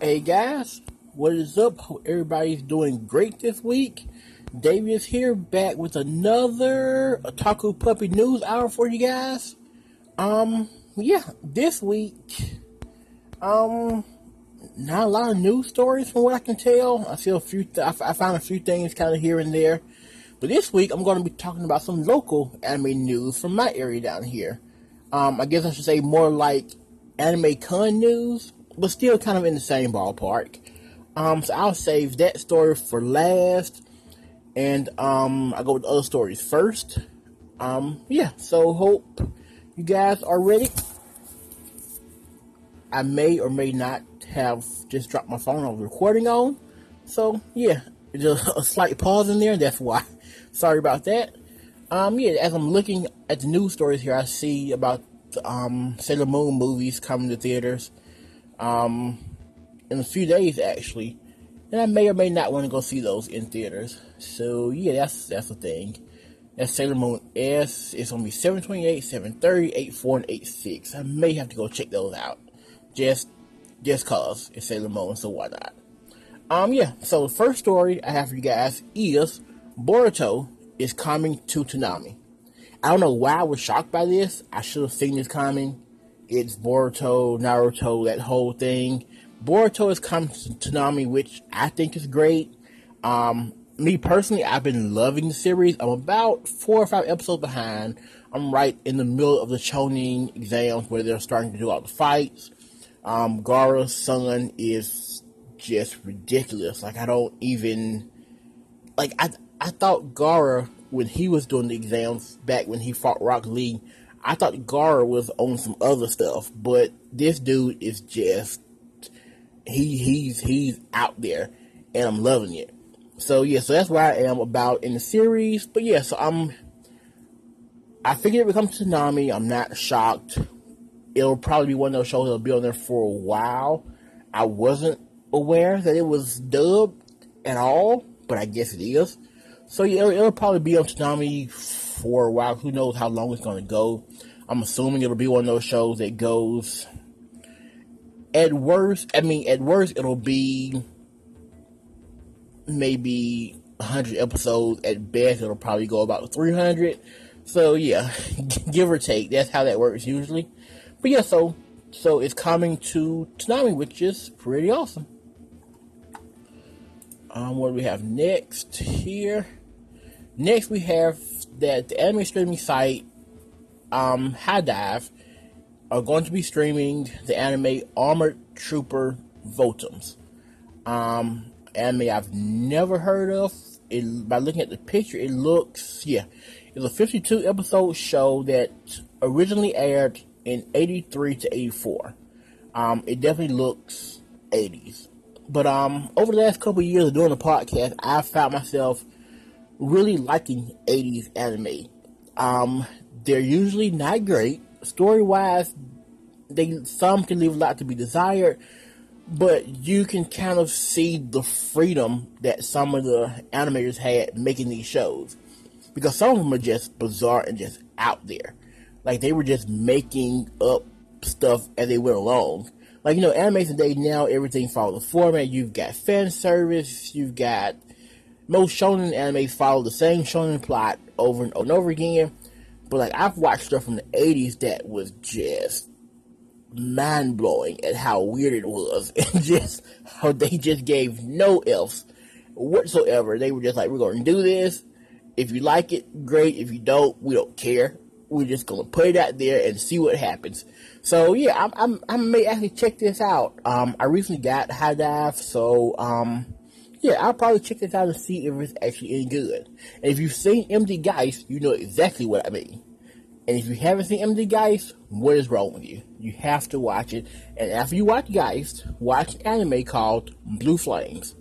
Hey guys, what is up? Hope everybody's doing great this week. Davey is here back with another Otaku Puppy News Hour for you guys. Um, yeah, this week, um, not a lot of news stories from what I can tell. I feel a few, th- I found a few things kind of here and there. But this week, I'm going to be talking about some local anime news from my area down here. Um, I guess I should say more like anime con news but still kind of in the same ballpark. Um, so I'll save that story for last, and um, I go with the other stories first. Um, yeah, so hope you guys are ready. I may or may not have just dropped my phone I was recording on, so yeah, just a slight pause in there. That's why. Sorry about that. Um, yeah, as I'm looking at the news stories here, I see about um Sailor Moon movies coming to theaters um, in a few days actually, and I may or may not want to go see those in theaters. So yeah, that's that's the thing. That's Sailor Moon S. It's gonna be 728, 730, 84, and 86. I may have to go check those out. Just just cause it's Sailor Moon, so why not? Um yeah, so the first story I have for you guys is Boruto is coming to Toonami. I don't know why I was shocked by this. I should have seen this coming it's Boruto, Naruto, that whole thing. Boruto has come to Toonami, which I think is great. Um, me personally, I've been loving the series. I'm about four or five episodes behind. I'm right in the middle of the Chunin exams where they're starting to do all the fights. Um, Gaara's son is just ridiculous. Like I don't even like I I thought Gaara, when he was doing the exams back when he fought Rock Lee I thought Gaara was on some other stuff, but this dude is just he he's he's out there, and I'm loving it. So yeah, so that's where I am about in the series. But yeah, so I'm. I figured it would come to Toonami. I'm not shocked. It'll probably be one of those shows that'll be on there for a while. I wasn't aware that it was dubbed at all, but I guess it is. So yeah, it'll, it'll probably be on Toonami for a while. Who knows how long it's going to go? I'm assuming it'll be one of those shows that goes. At worst, I mean, at worst, it'll be maybe 100 episodes. At best, it'll probably go about 300. So yeah, give or take. That's how that works usually. But yeah, so so it's coming to Toonami, which is pretty awesome. Um, what do we have next here? Next, we have that the anime streaming site, um, are going to be streaming the anime Armored Trooper Votoms. Um, anime I've never heard of. It, by looking at the picture, it looks, yeah, it's a 52 episode show that originally aired in 83 to 84. Um, it definitely looks 80s. But um, over the last couple years of doing the podcast, I've found myself really liking 80s anime. Um, they're usually not great. Story wise, they some can leave a lot to be desired, but you can kind of see the freedom that some of the animators had making these shows. Because some of them are just bizarre and just out there. Like they were just making up stuff as they went along. Like, you know, animation today now everything follows the format. You've got fan service, you've got most shonen animes follow the same shonen plot over and over again. But like I've watched stuff from the '80s that was just mind blowing at how weird it was, and just how they just gave no else whatsoever. They were just like, "We're going to do this. If you like it, great. If you don't, we don't care. We're just going to put it out there and see what happens." So yeah, I'm, I'm I may actually check this out. Um, I recently got HIDIVE, so um yeah, I'll probably check this out and see if it's actually any good. And if you've seen MD Geist, you know exactly what I mean. And if you haven't seen MD Geist, what is wrong with you? You have to watch it. And after you watch Geist, watch an anime called Blue Flames.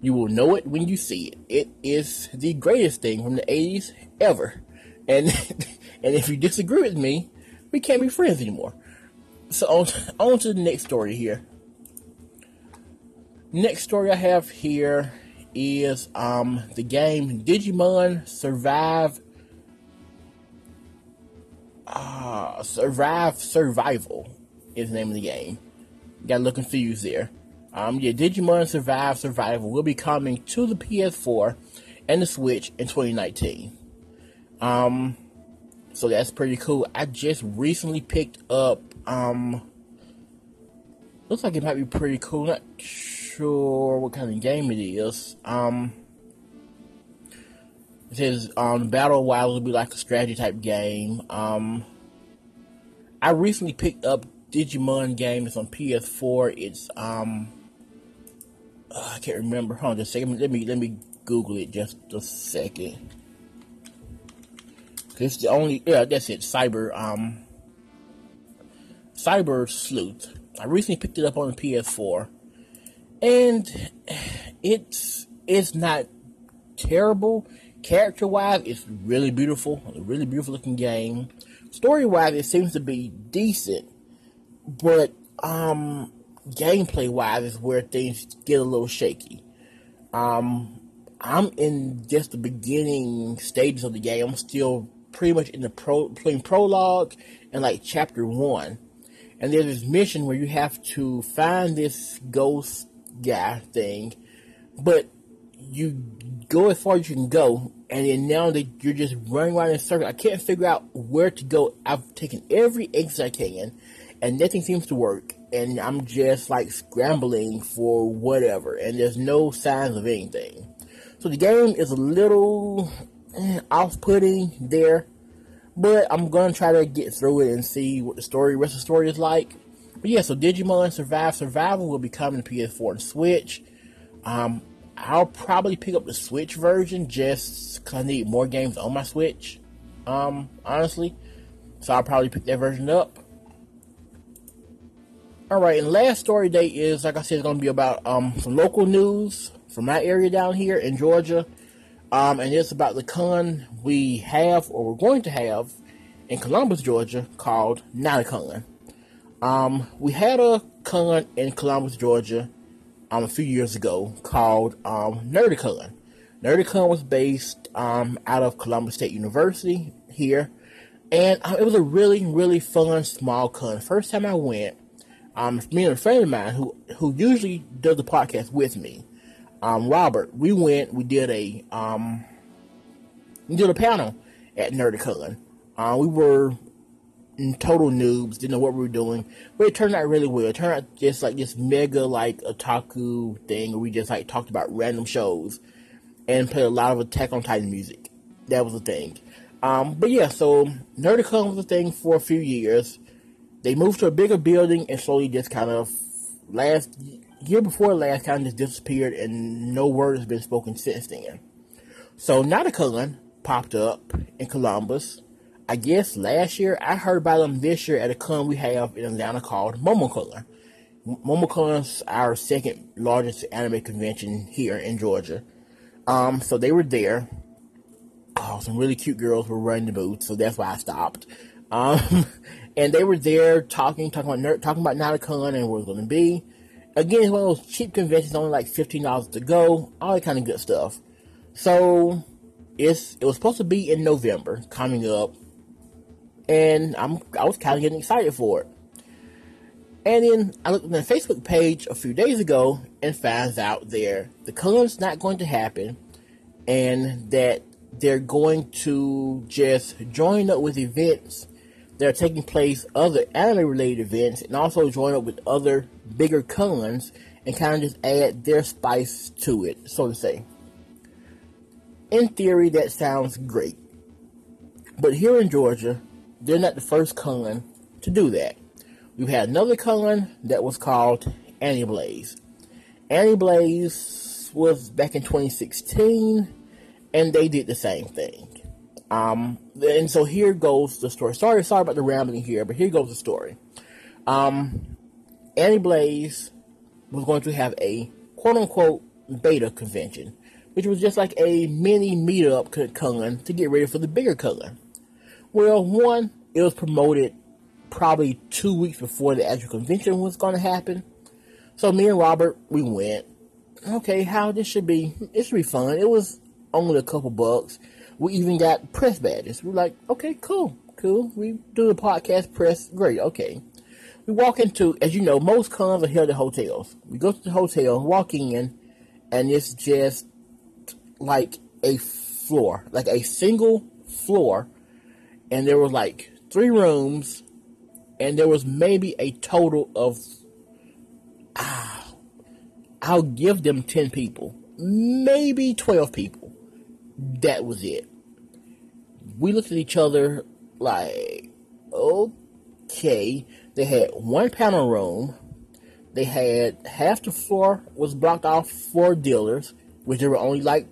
You will know it when you see it. It is the greatest thing from the 80s ever. And and if you disagree with me, we can't be friends anymore. So on, on to the next story here. Next story I have here is um, the game Digimon Survive uh, Survive Survival is the name of the game. Got a little confused there. Um, yeah, Digimon Survive Survival will be coming to the PS4 and the Switch in 2019. Um, so that's pretty cool. I just recently picked up, um, looks like it might be pretty cool. Not sure what kind of game it is. Um, it says, um, Battle Wild will be like a strategy type game. Um, I recently picked up Digimon game. It's on PS4. It's, um, uh, I can't remember. Hold on just a second. Let me, let me Google it just a second. It's the only, yeah, that's it. Cyber, um, Cyber Sleuth. I recently picked it up on the PS4, and it's it's not terrible. Character wise, it's really beautiful, a really beautiful looking game. Story wise, it seems to be decent, but um, gameplay wise is where things get a little shaky. Um, I'm in just the beginning stages of the game. I'm still pretty much in the pro between prologue and like chapter one. And there's this mission where you have to find this ghost guy thing, but you go as far as you can go, and then now that you're just running around in circles, I can't figure out where to go. I've taken every exit I can, and nothing seems to work, and I'm just like scrambling for whatever, and there's no signs of anything. So the game is a little eh, off-putting there, but I'm gonna try to get through it and see what the story, rest of the story is like. But yeah, so Digimon Survive Survival will be coming to PS4 and Switch. Um, I'll probably pick up the Switch version just because I need more games on my Switch. Um, honestly, so I'll probably pick that version up. All right, and last story date is like I said, it's gonna be about um some local news from my area down here in Georgia. Um, and it's about the con we have or we're going to have in Columbus, Georgia, called NanaCon. Um, we had a con in Columbus, Georgia, um, a few years ago called um, NerdCon. NerdCon was based um, out of Columbus State University here, and um, it was a really, really fun small con. First time I went, um, me and a friend of mine who who usually does the podcast with me, um, Robert, we went, we did a, um, we did a panel at NerdCon. Uh, we were total noobs, didn't know what we were doing, but it turned out really well. It turned out just like this mega like otaku thing where we just like talked about random shows and played a lot of Attack on Titan music. That was the thing. Um, but yeah, so NerdCon was a thing for a few years. They moved to a bigger building and slowly just kind of last year before last kind of just disappeared and no word has been spoken since then. So NanaCon popped up in Columbus. I guess last year I heard about them this year at a con we have in Atlanta called MomoCon. MomoCon's our second largest anime convention here in Georgia. Um, so they were there. Oh, some really cute girls were running the booth, so that's why I stopped. Um, and they were there talking, talking about talking about NanaCon and where it's going to be. Again, it's one of those cheap conventions, only like fifteen dollars to go, all that kind of good stuff. So it's it was supposed to be in November coming up, and I'm I was kind of getting excited for it. And then I looked on the Facebook page a few days ago and found out there the con's not going to happen, and that they're going to just join up with events that are taking place, other anime related events, and also join up with other bigger cons and kind of just add their spice to it, so to say. In theory, that sounds great. But here in Georgia, they're not the first con to do that. We've had another con that was called Aniblaze. Annie Blaze was back in 2016, and they did the same thing. Um, and so here goes the story. Sorry, sorry about the rambling here, but here goes the story. Um, Aniblaze was going to have a quote unquote beta convention, which was just like a mini meetup con to get ready for the bigger con. Well, one, it was promoted probably two weeks before the actual convention was going to happen. So me and Robert, we went. Okay, how this should be? It should be fun. It was only a couple bucks. We even got press badges. We're like, okay, cool, cool. We do the podcast press, great, okay. we walk into, as you know, most cons are held at hotels. We go to the hotel, walk in, and it's just like a floor, like a single floor, and there was like three rooms, and there was maybe a total of, ah, I'll give them 10 people, maybe 12 people. That was it. We looked at each other like, okay. They had one panel room. They had half the floor was blocked off for dealers, which there were only like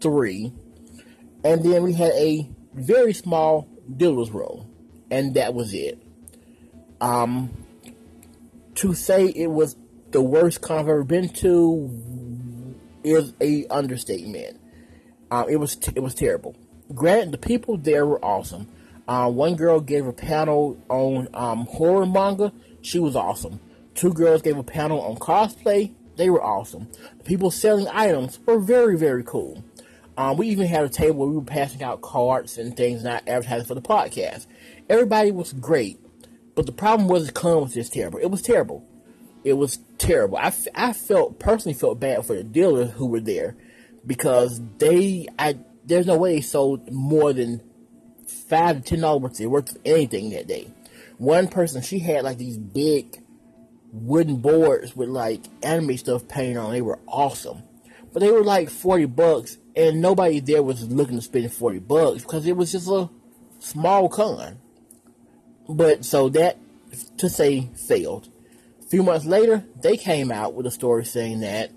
three. And then we had a very small dealer's room. And that was it. Um, to say it was the worst con I've ever been to is a understatement. Um, it was it was terrible. Granted, the people there were awesome. Uh, one girl gave a panel on um, horror manga. She was awesome. Two girls gave a panel on cosplay. They were awesome. The people selling items were very, very cool. Um, we even had a table where we were passing out cards and things, not advertising for the podcast. Everybody was great, but the problem was the con was just terrible. It was terrible. It was terrible. I, I felt personally felt bad for the dealers who were there because they I there's no way they sold more than five to ten dollars worth, of anything that day. One person, she had like these big wooden boards with like anime stuff painted on. They were awesome, but they were like forty bucks, and nobody there was looking to spend forty bucks because it was just a small con. But so that to say failed. A few months later, they came out with a story saying that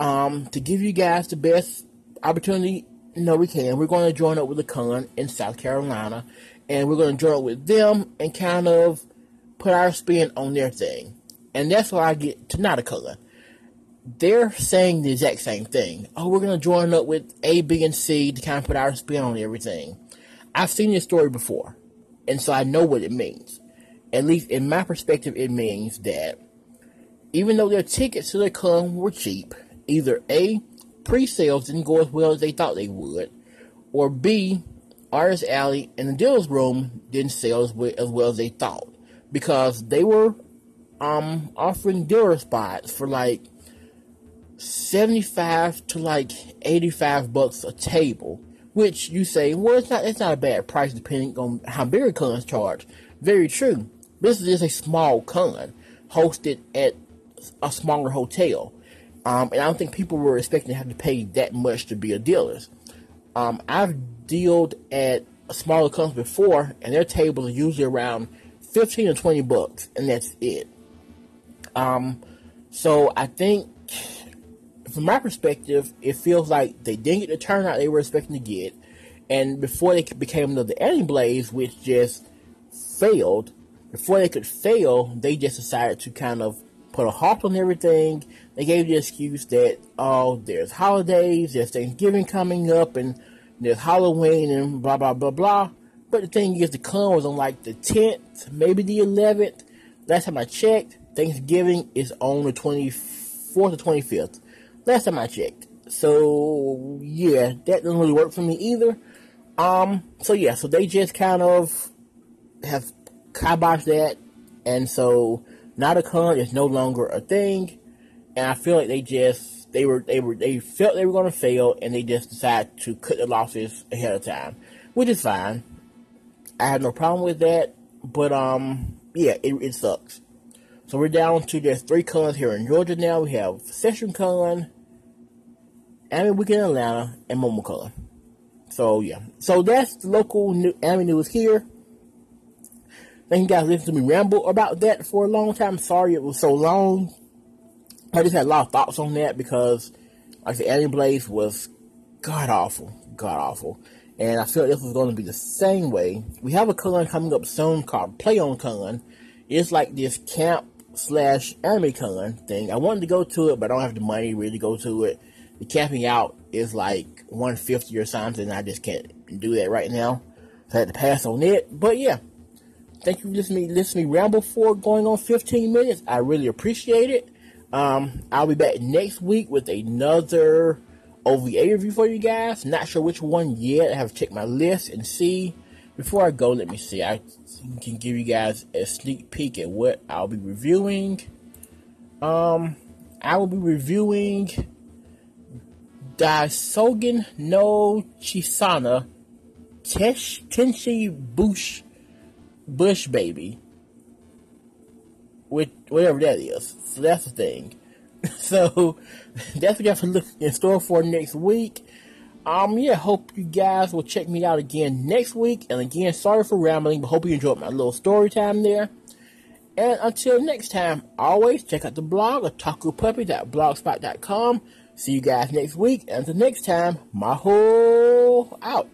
um, to give you guys the best opportunity no, we can. We're going to join up with the con in South Carolina, and we're going to join up with them and kind of put our spin on their thing. And that's why I get to NanaCon. They're saying the exact same thing. Oh, we're going to join up with A, B, and C to kind of put our spin on everything. I've seen this story before, and so I know what it means. At least in my perspective, it means that even though their tickets to the club were cheap, either A, pre-sales didn't go as well as they thought they would, or B, Artist Alley and the dealer's room didn't sell as well, as well as they thought because they were um, offering dealer spots for like 75 to like 85 bucks a table which you say well it's not it's not a bad price depending on how big cons charge very true this is just a small con hosted at a smaller hotel um, and I don't think people were expecting to have to pay that much to be a dealer. Um, I've dealed at smaller companies before, and their tables are usually around 15 or 20 bucks, and that's it. Um, so I think, from my perspective, it feels like they didn't get the turnout they were expecting to get, and before they became the Anime Blaze, which just failed, before they could fail, they just decided to kind of put a halt on everything. They gave the excuse that, oh, there's holidays, there's Thanksgiving coming up, and there's Halloween, and blah, blah, blah, blah. But the thing is, the con was on like the 10th, maybe the 11th. Last time I checked, Thanksgiving is on the 24th or 25th. Last time I checked. So, yeah, that doesn't really work for me either. Um, so yeah, so they just kind of have kiboshed that, and so NanaCon is no longer a thing, and I feel like they just they were they were they felt they were going to fail, and they just decided to cut the losses ahead of time, which is fine. I have no problem with that, but um, yeah, it, it sucks. So we're down to just three cons here in Georgia now. We have SeishunCon, Anime Weekend Atlanta, and MomoCon. So yeah, so that's the local new anime news here. Thank you guys for listening to me ramble about that for a long time. Sorry it was so long. I just had a lot of thoughts on that because, like the Anime Blaze was god awful, god awful, and I feel like this was going to be the same way. We have a con coming up soon called Play On Con. It's like this camp slash anime con thing. I wanted to go to it, but I don't have the money really to go to it. The camping out is like 150 or something. I just can't do that right now. So I had to pass on it. But yeah, Thank you for listening, listening ramble for going on 15 minutes. I really appreciate it. Um, I'll be back next week with another OVA review for you guys. Not sure which one yet. I have to check my list and see. before I go, let me see. I can give you guys a sneak peek at what I'll be reviewing. Um, I will be reviewing Daisogen no Chisana Tesh, Tenshi Bush Bush Baby. With whatever that is. So that's the thing. So that's what you have to look in store for next week. Um, yeah, hope you guys will check me out again next week. And again, sorry for rambling, but hope you enjoyed my little story time there. And until next time, always check out the blog at takupuppy.blogspot.com. See you guys next week. Until next time, Maho out.